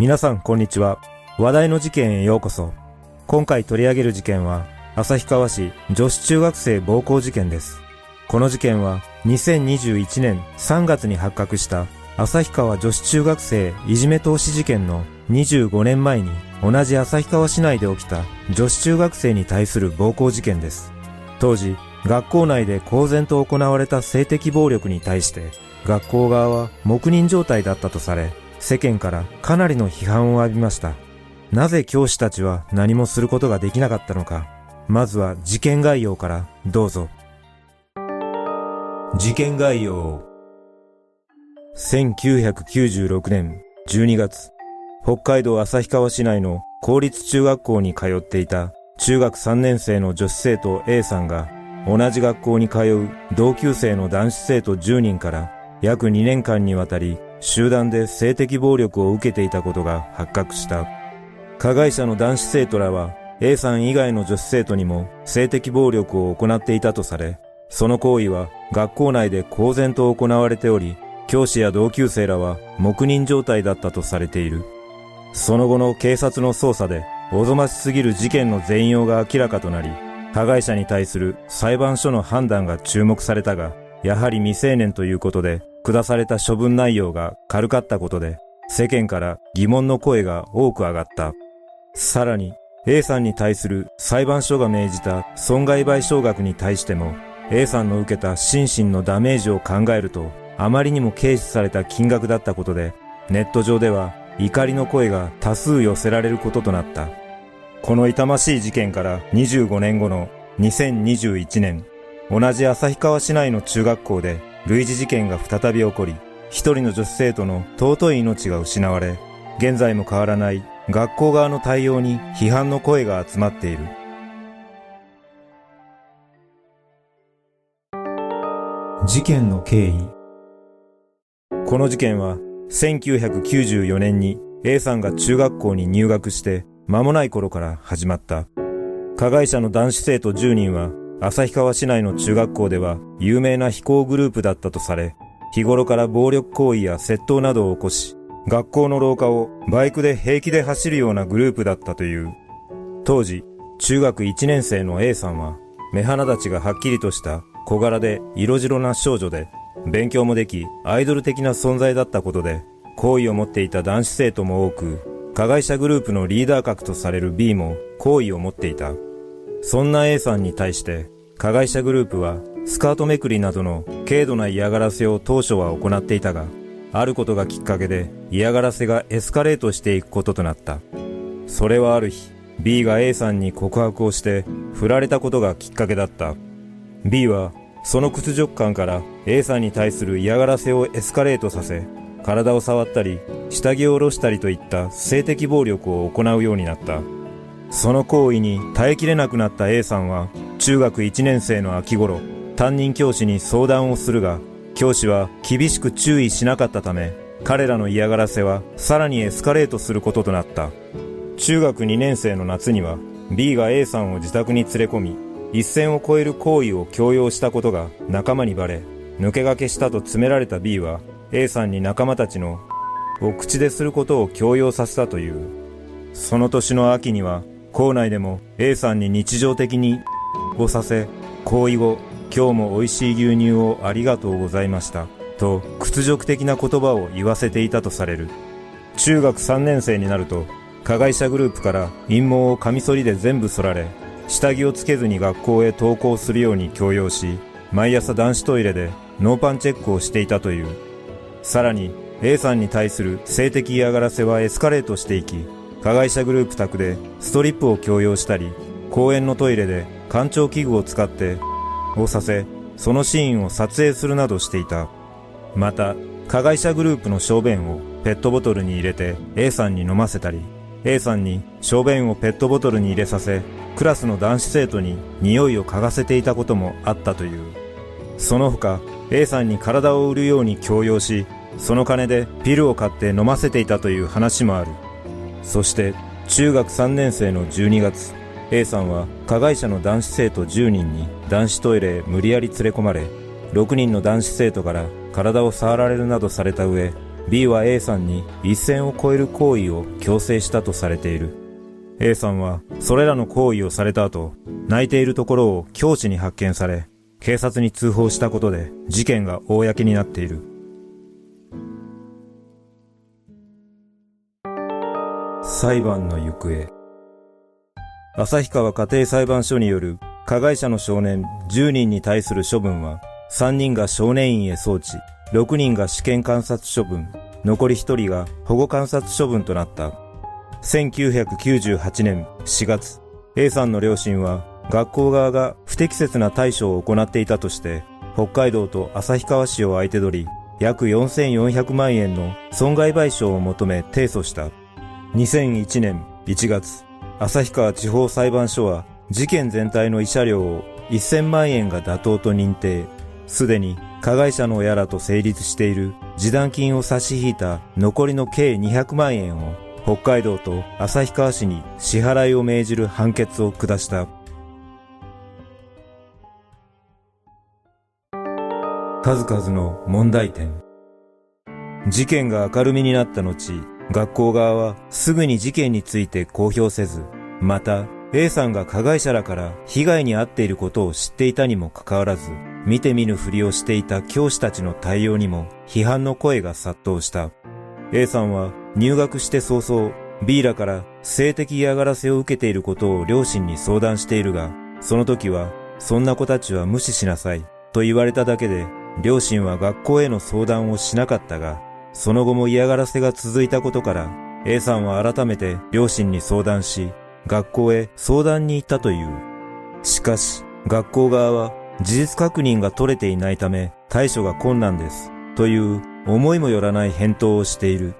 皆さんこんにちは。話題の事件へようこそ。今回取り上げる事件は、旭川市女子中学生暴行事件です。この事件は、2021年3月に発覚した旭川女子中学生いじめ投資事件の25年前に同じ旭川市内で起きた女子中学生に対する暴行事件です。当時、学校内で公然と行われた性的暴力に対して、学校側は黙認状態だったとされ、世間からかなりの批判を浴びました。なぜ教師たちは何もすることができなかったのか。まずは事件概要からどうぞ。事件概要。1996年12月、北海道旭川市内の公立中学校に通っていた中学3年生の女子生徒 A さんが同じ学校に通う同級生の男子生徒10人から約2年間にわたり集団で性的暴力を受けていたことが発覚した。加害者の男子生徒らは A さん以外の女子生徒にも性的暴力を行っていたとされ、その行為は学校内で公然と行われており、教師や同級生らは黙認状態だったとされている。その後の警察の捜査で、おぞましすぎる事件の全容が明らかとなり、加害者に対する裁判所の判断が注目されたが、やはり未成年ということで、下された処分内容が軽かったことで、世間から疑問の声が多く上がった。さらに、A さんに対する裁判所が命じた損害賠償額に対しても、A さんの受けた心身のダメージを考えると、あまりにも軽視された金額だったことで、ネット上では怒りの声が多数寄せられることとなった。この痛ましい事件から25年後の2021年、同じ旭川市内の中学校で類似事件が再び起こり、一人の女子生徒の尊い命が失われ、現在も変わらない学校側の対応に批判の声が集まっている。事件の経緯この事件は1994年に A さんが中学校に入学して間もない頃から始まった。加害者の男子生徒10人は旭川市内の中学校では有名な非行グループだったとされ、日頃から暴力行為や窃盗などを起こし、学校の廊下をバイクで平気で走るようなグループだったという。当時、中学1年生の A さんは、目鼻立ちがはっきりとした小柄で色白な少女で、勉強もでき、アイドル的な存在だったことで、好意を持っていた男子生徒も多く、加害者グループのリーダー格とされる B も好意を持っていた。そんな A さんに対して、加害者グループはスカートめくりなどの軽度な嫌がらせを当初は行っていたが、あることがきっかけで嫌がらせがエスカレートしていくこととなった。それはある日、B が A さんに告白をして振られたことがきっかけだった。B はその屈辱感から A さんに対する嫌がらせをエスカレートさせ、体を触ったり、下着を下ろしたりといった性的暴力を行うようになった。その行為に耐えきれなくなった A さんは、中学1年生の秋頃、担任教師に相談をするが、教師は厳しく注意しなかったため、彼らの嫌がらせはさらにエスカレートすることとなった。中学2年生の夏には、B が A さんを自宅に連れ込み、一線を越える行為を強要したことが仲間にバレ、抜け駆けしたと詰められた B は、A さんに仲間たちの、を口ですることを強要させたという。その年の秋には、校内でも A さんに日常的にをさせ、行為後、今日も美味しい牛乳をありがとうございました。と屈辱的な言葉を言わせていたとされる。中学3年生になると、加害者グループから陰謀をカミソリで全部剃られ、下着をつけずに学校へ登校するように強要し、毎朝男子トイレでノーパンチェックをしていたという。さらに、A さんに対する性的嫌がらせはエスカレートしていき、加害者グループ宅でストリップを強要したり、公園のトイレで干潮器具を使ってをさせ、そのシーンを撮影するなどしていた。また、加害者グループの小便をペットボトルに入れて A さんに飲ませたり、A さんに小便をペットボトルに入れさせ、クラスの男子生徒に匂いを嗅がせていたこともあったという。その他、A さんに体を売るように強要し、その金でピルを買って飲ませていたという話もある。そして中学3年生の12月 A さんは加害者の男子生徒10人に男子トイレへ無理やり連れ込まれ6人の男子生徒から体を触られるなどされた上 B は A さんに一線を越える行為を強制したとされている。A さんはそれらの行為をされた後、泣いているところを教師に発見され、警察に通報したことで事件が公になっている。裁判の行方旭川家庭裁判所による加害者の少年10人に対する処分は3人が少年院へ送致、6人が試験観察処分、残り1人が保護観察処分となった。1998年4月、A さんの両親は学校側が不適切な対処を行っていたとして、北海道と旭川市を相手取り、約4400万円の損害賠償を求め提訴した。2001年1月、旭川地方裁判所は事件全体の慰謝料を1000万円が妥当と認定。すでに加害者の親らと成立している示談金を差し引いた残りの計200万円を北海道と旭川市に支払いを命じる判決を下した。数々の問題点。事件が明るみになった後、学校側はすぐに事件について公表せず、また A さんが加害者らから被害に遭っていることを知っていたにもかかわらず、見て見ぬふりをしていた教師たちの対応にも批判の声が殺到した。A さんは入学して早々、B らから性的嫌がらせを受けていることを両親に相談しているが、その時は、そんな子たちは無視しなさい、と言われただけで、両親は学校への相談をしなかったが、その後も嫌がらせが続いたことから、A さんは改めて両親に相談し、学校へ相談に行ったという。しかし、学校側は事実確認が取れていないため対処が困難です。という思いもよらない返答をしている。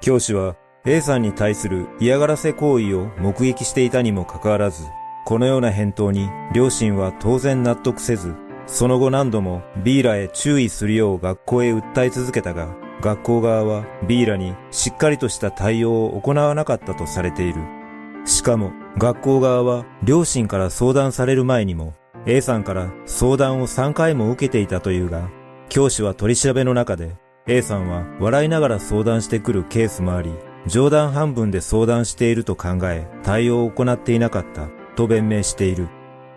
教師は A さんに対する嫌がらせ行為を目撃していたにもかかわらず、このような返答に両親は当然納得せず、その後何度も B らへ注意するよう学校へ訴え続けたが、学校側は B らにしっかりとした対応を行わなかったとされている。しかも、学校側は両親から相談される前にも、A さんから相談を3回も受けていたというが、教師は取り調べの中で、A さんは笑いながら相談してくるケースもあり、冗談半分で相談していると考え、対応を行っていなかった、と弁明している。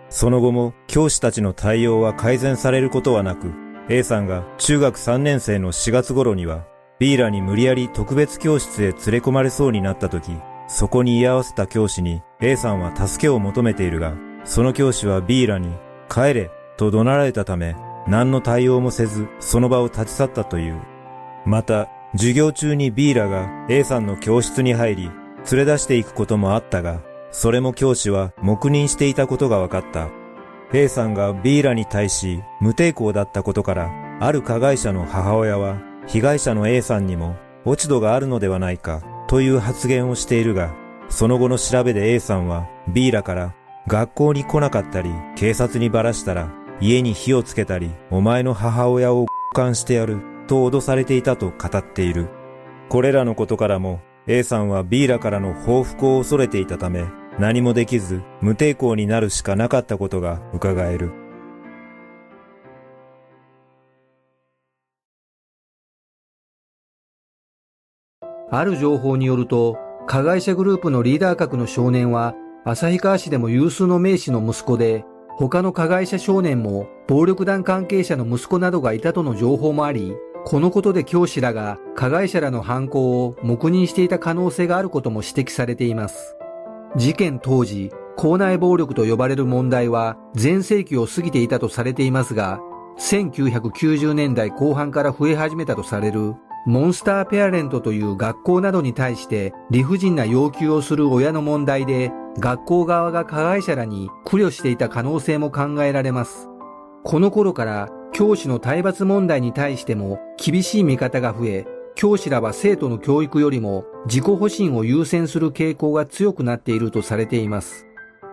その後も教師たちの対応は改善されることはなく、A さんが中学3年生の4月頃には、B らに無理やり特別教室へ連れ込まれそうになった時、そこに居合わせた教師に A さんは助けを求めているが、その教師は B らに帰れと怒鳴られたため、何の対応もせずその場を立ち去ったという。また、授業中に B らが A さんの教室に入り、連れ出していくこともあったが、それも教師は黙認していたことが分かった。A さんが B らに対し無抵抗だったことから、ある加害者の母親は被害者の A さんにも落ち度があるのではないかという発言をしているが、その後の調べで A さんは B らから学校に来なかったり、警察にばらしたら家に火をつけたり、お前の母親を監してやると脅されていたと語っている。これらのことからも A さんは B らからの報復を恐れていたため、何もできず無抵抗になるしかなかったことが伺える。ある情報によると、加害者グループのリーダー格の少年は、旭川市でも有数の名士の息子で、他の加害者少年も暴力団関係者の息子などがいたとの情報もあり、このことで教師らが加害者らの犯行を黙認していた可能性があることも指摘されています。事件当時、校内暴力と呼ばれる問題は全盛期を過ぎていたとされていますが、1990年代後半から増え始めたとされるモンスターペアレントという学校などに対して理不尽な要求をする親の問題で、学校側が加害者らに苦慮していた可能性も考えられます。この頃から教師の体罰問題に対しても厳しい見方が増え、教師らは生徒の教育よりも自己保身を優先する傾向が強くなっているとされています。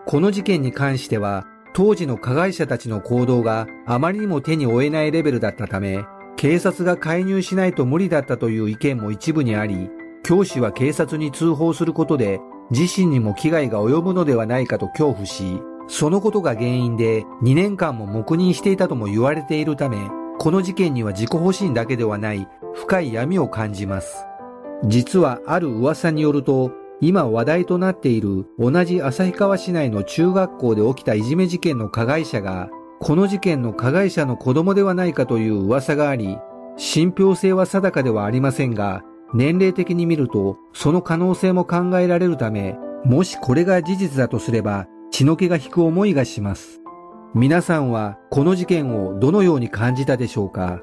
この事件に関しては、当時の加害者たちの行動があまりにも手に負えないレベルだったため、警察が介入しないと無理だったという意見も一部にあり、教師は警察に通報することで自身にも危害が及ぶのではないかと恐怖し、そのことが原因で2年間も黙認していたとも言われているため、この事件には自己保身だけではない深い闇を感じます。実はある噂によると、今話題となっている同じ旭川市内の中学校で起きたいじめ事件の加害者が、この事件の加害者の子供ではないかという噂があり、信憑性は定かではありませんが、年齢的に見るとその可能性も考えられるため、もしこれが事実だとすれば血の気が引く思いがします。皆さんはこの事件をどのように感じたでしょうか？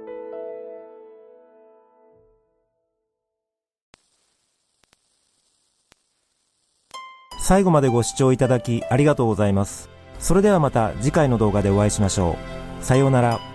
最後までご視聴いただきありがとうございます。それではまた次回の動画でお会いしましょう。さようなら。